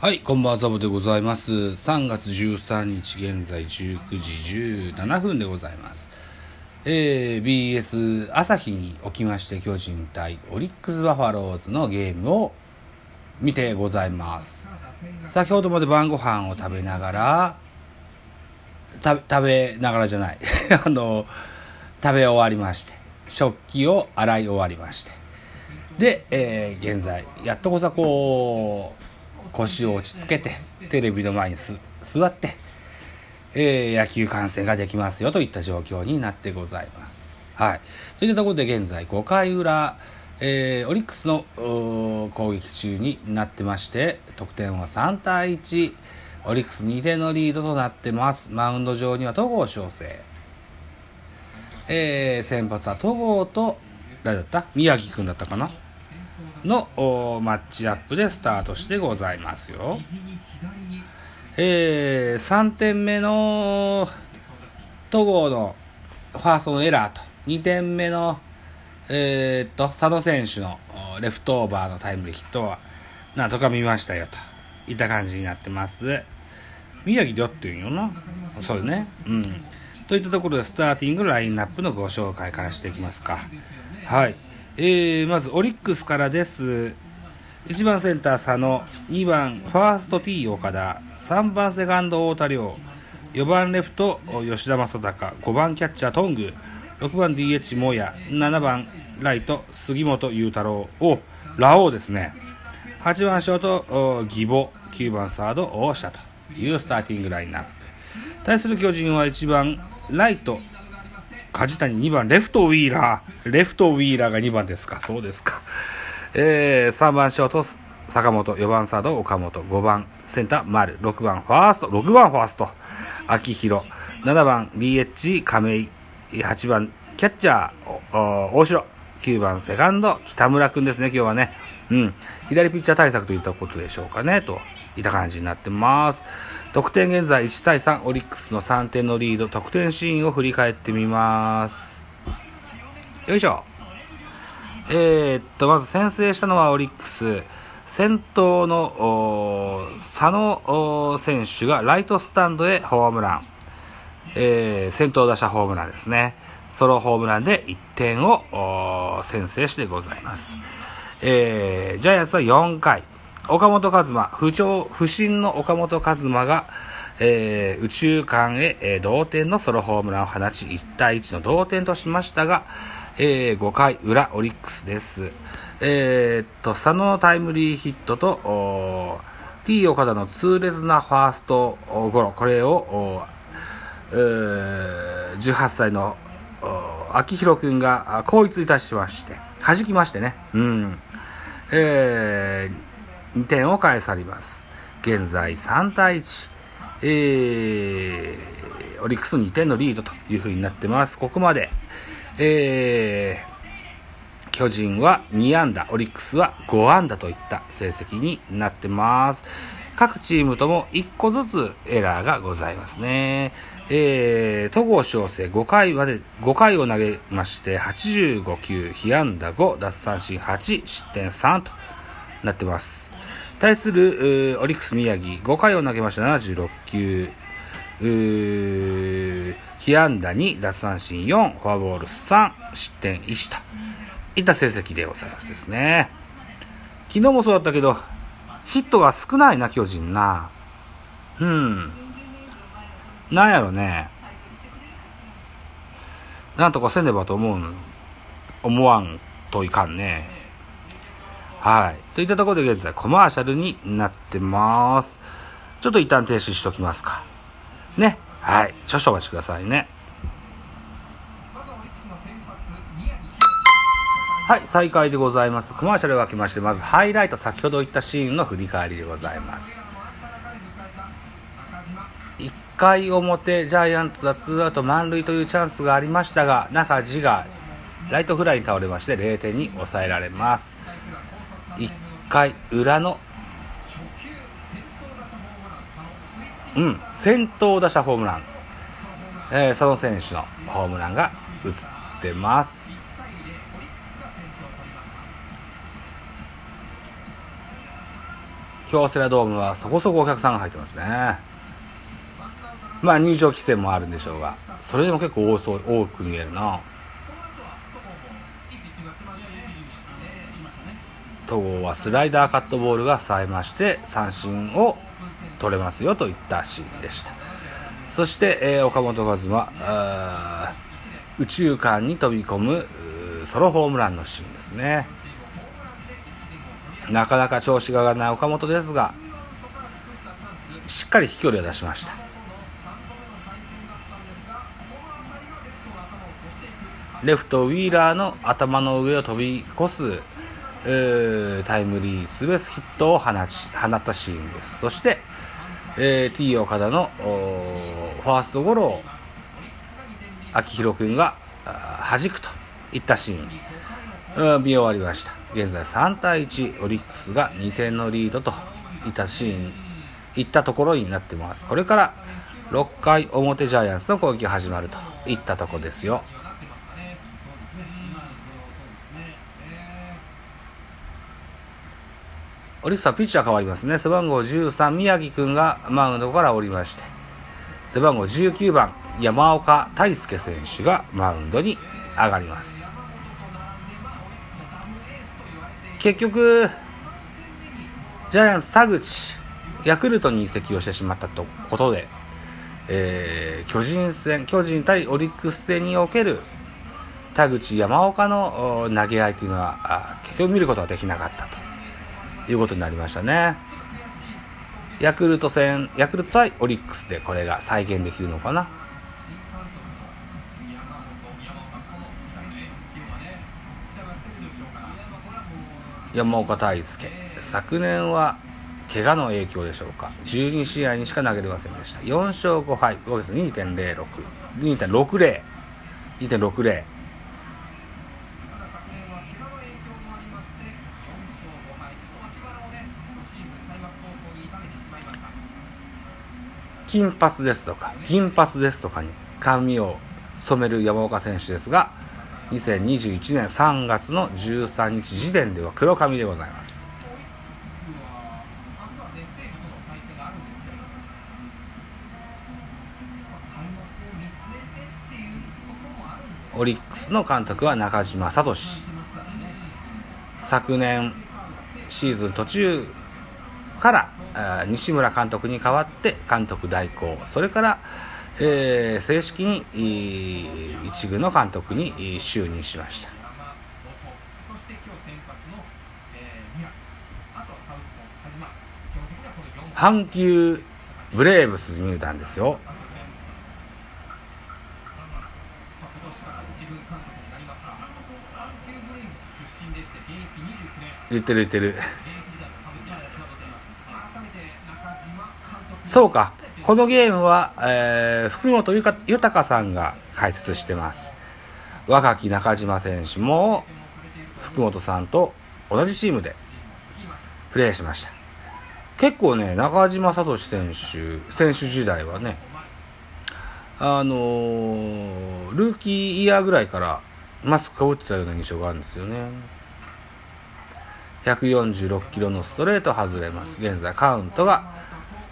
はい、こんばんは、ザボでございます。3月13日現在19時17分でございます。えー、BS 朝日におきまして巨人対オリックスバファローズのゲームを見てございます。先ほどまで晩ご飯を食べながら、食べながらじゃない。あの、食べ終わりまして、食器を洗い終わりまして、で、えー現在、やっとこさこう、腰を落ち着けて、テレビの前にす座って、えー野球観戦ができますよといった状況になってございます。はい。といったところで現在5回裏、えーオリックスの攻撃中になってまして、得点は3対1、オリックス2点のリードとなってます。マウンド上には戸郷翔征。えー先発は戸郷と、誰だった？宮城くんだったかな？のマッチアップでスタートしてございますよ。えー、3点目の戸郷のファーストのエラーと、2点目の、えーっと、佐野選手のレフトオーバーのタイムリーヒットは、なんとか見ましたよ、といった感じになってます。宮城でやってるんよな。そうね。うん。といったところで、スターティングラインナップのご紹介からしていきますか。はい。えー、まず、オリックスからです。1番センター佐野、2番ファースト T 岡田、3番セカンド太田亮、4番レフト吉田正尚、5番キャッチャートング、6番 DH モヤ、7番ライト杉本裕太郎をラオウですね。8番ショートお義母、9番サード大下というスターティングラインナップ。対する巨人は1番ライト梶谷2番レフトウィーラー。レフトウィーラーが2番ですか。そうですか。えー、3番ショート坂本。4番サード岡本。5番センター丸。6番ファースト。6番ファースト。秋広。7番 DH 亀井。8番キャッチャー大城。9番セカンド。北村君ですね今日はね。うん左ピッチャー対策といったことでしょうかねといった感じになってます得点現在1対3オリックスの3点のリード得点シーンを振り返ってみますよいしょえーっと、まず先制したのはオリックス。先頭の佐野選手がライトスタンドへホームラン。えー先頭打者ホームランですね。ソロホームランで1点を先制してございます。えージャイアンツは4回。岡本和真、不調、不振の岡本和真が、えー宇宙間へ、えー同点のソロホームランを放ち、1対1の同点としましたが、えー5回裏、オリックスです。えーっと、佐野のタイムリーヒットと、T 岡田の痛烈なファーストゴロ、これを、18歳の秋広くんがあ後逸いたしまして、弾きましてね、うん。えー、2点を返されます。現在3対1。えー、オリックス2点のリードという風になってます。ここまで。えー、巨人は2安打、オリックスは5安打といった成績になってます。各チームとも1個ずつエラーがございますね。えー、戸郷翔征5回まで、5回を投げまして、85球、被安打5、奪三振8、失点3となってます。対する、オリックス宮城、5回を投げました76球、うー被安打2、奪三振4、フォアボール3、失点1といった成績でございますですね。昨日もそうだったけど、ヒットが少ないな、巨人な。うん。なんやろね。なんとかせねばと思うん、思わんといかんね。はい。といったところで現在コマーシャルになってます。ちょっと一旦停止しときますか。ね。はい。少々お待ちくださいね。はい、再開でございます。コマーシャルが来まして、まずハイライト、先ほど言ったシーンの振り返りでございます。1回表、ジャイアンツはツーアウト満塁というチャンスがありましたが、中地がライトフライに倒れまして0点に抑えられます。1回裏の、うん、先頭打者ホームラン。えー、佐野選手のホームランが映ってます。京セラドームはそこそこお客さんが入ってますね。まあ入場規制もあるんでしょうが、それでも結構多そう多く見えるな。戸郷はスライダーカットボールが冴えまして三振を取れますよといったシーンでした。そして、えー、岡本和真、宇宙間に飛び込むソロホームランのシーンですね。なかなか調子が上がらない岡本ですが、しっかり飛距離を出しました。レフトウィーラーの頭の上を飛び越す、え、タイムリーツーベースヒットを放ち放ったシーンです。そして、えー、T 岡田のファーストゴロを秋広君が弾くといったシーン、うん、見終わりました。現在3対1、オリックスが2点のリードといったシーン、いったところになってます。これから6回表ジャイアンツの攻撃が始まるといったところですよ。オリックスはピッチャー変わりますね。背番号13、宮城くんがマウンドから降りまして、背番号19番、山岡大輔選手がマウンドに上がります。結局、ジャイアンツ田口、ヤクルトに移籍をしてしまったとことで、えー、巨人戦、巨人対オリックス戦における田口、山岡の投げ合いというのは、結局見ることができなかったと。いうことになりましたね。ヤクルト戦、ヤクルト対オリックスでこれが再現できるのかな？山岡大輔。昨年は怪我の影響でしょうか？12試合にしか投げれませんでした。4勝5敗、5です。2.06。2.60。2.60。金髪ですとか、銀髪ですとかに髪を染める山岡選手ですが、2021年3月の13日時点では黒髪でございます。オリックスの監督は中島聡昨年シーズン途中から西村監督に代わって監督代行、それから、えー、正式に一軍の監督に就任しました。阪急ブレーブス入団ですよ。言ってる言ってる。そうか。このゲームは、えー、福本豊さんが解説してます。若き中島選手も、福本さんと同じチームでプレーしました。結構ね、中島聡選手、選手時代はね、あのー、ルーキーイヤーぐらいからマスクかぶってたような印象があるんですよね。146キロのストレート外れます。現在カウントが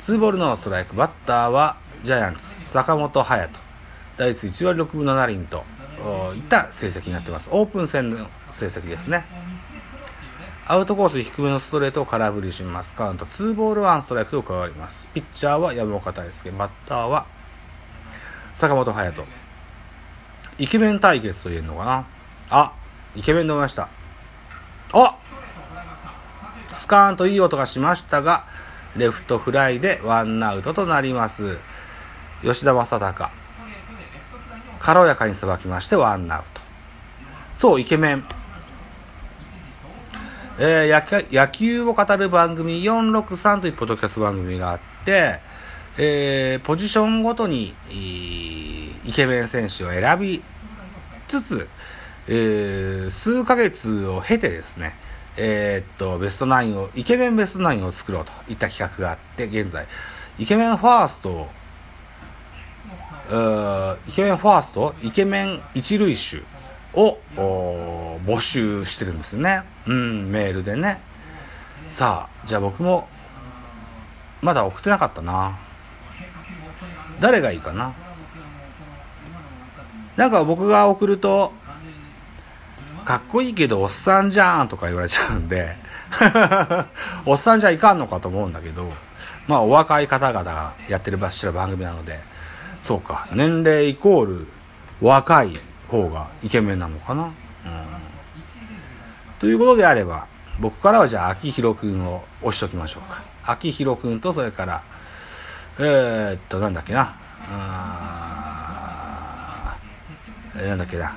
2ボールのストライク、バッターはジャイアンツ、坂本勇人、打率1割6分7厘といった成績になっています。オープン戦の成績ですね。アウトコース低めのストレートを空振りします。カウント2ボール1ストライクと変わります。ピッチャーは山岡大輔、バッターは坂本勇人。イケメン対決と言えるのかなあ、イケメンでました。あスカーンといい音がしましたが、レフトフライでワンアウトとなります。吉田正尚。軽やかにさばきましてワンアウト。そう、イケメン。えー、野球を語る番組463というポッドキャスト番組があって、えー、ポジションごとに、イケメン選手を選びつつ、えー、数ヶ月を経てですね、えー、っと、ベストナインを、イケメンベストナインを作ろうといった企画があって、現在、イケメンファーストを、イケメンファースト、イケメン一塁手を募集してるんですよね。うん、メールでね。さあ、じゃあ僕もまだ送ってなかったな。誰がいいかな。なんか僕が送ると、かっこいいけどおっさんじゃんとか言われちゃうんで おっさんじゃいかんのかと思うんだけど、まあお若い方々がやってるバッシュラ番組なので、そうか、年齢イコール若い方がイケメンなのかな。うん。ということであれば、僕からはじゃあ、秋広くんを押しときましょうか。秋広くんと、それから、えー、っと、なんだっけな。あー、なんだっけな。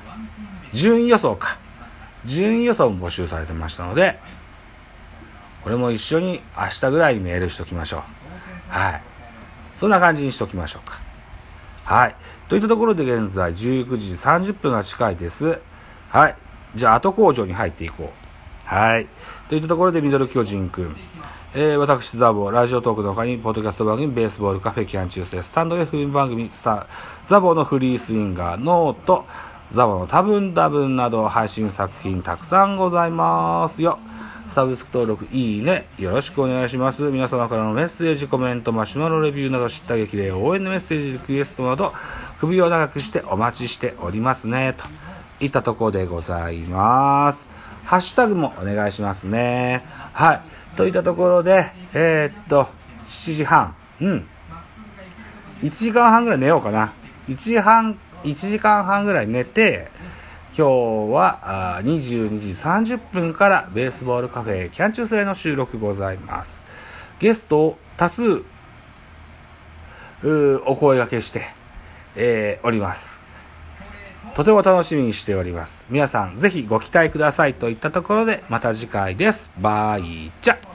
順位予想か。順位予想も募集されてましたので、これも一緒に明日ぐらいにメールしときましょう。はい。そんな感じにしときましょうか。はい。といったところで現在19時30分が近いです。はい。じゃあ、後口上に入っていこう。はい。といったところで、ミドル巨人くん。えー、私、ザボー、ラジオトークの他に、ポッドキャスト番組、ベースボールカフェキャン中世、スタンド FM 番組、スタザボーのフリースインガー、 note、ザボの多分多分など配信作品たくさんございますよ。サブスク登録、いいね、よろしくお願いします。皆様からのメッセージ、コメント、マシュマロレビューなど、叱咤激励、応援のメッセージ、リクエストなど、首を長くしてお待ちしておりますね、といったところでございます。ハッシュタグもお願いしますね。はい。といったところで、えー、っと、7時半。うん。1時間半ぐらい寝ようかな。1時半、1時間半ぐらい寝て、今日は22時30分からベースボールカフェキャンチュー制の収録ございます。ゲストを多数お声掛けして、えー、おります。とても楽しみにしております。皆さんぜひご期待くださいといったところでまた次回です。バイチャ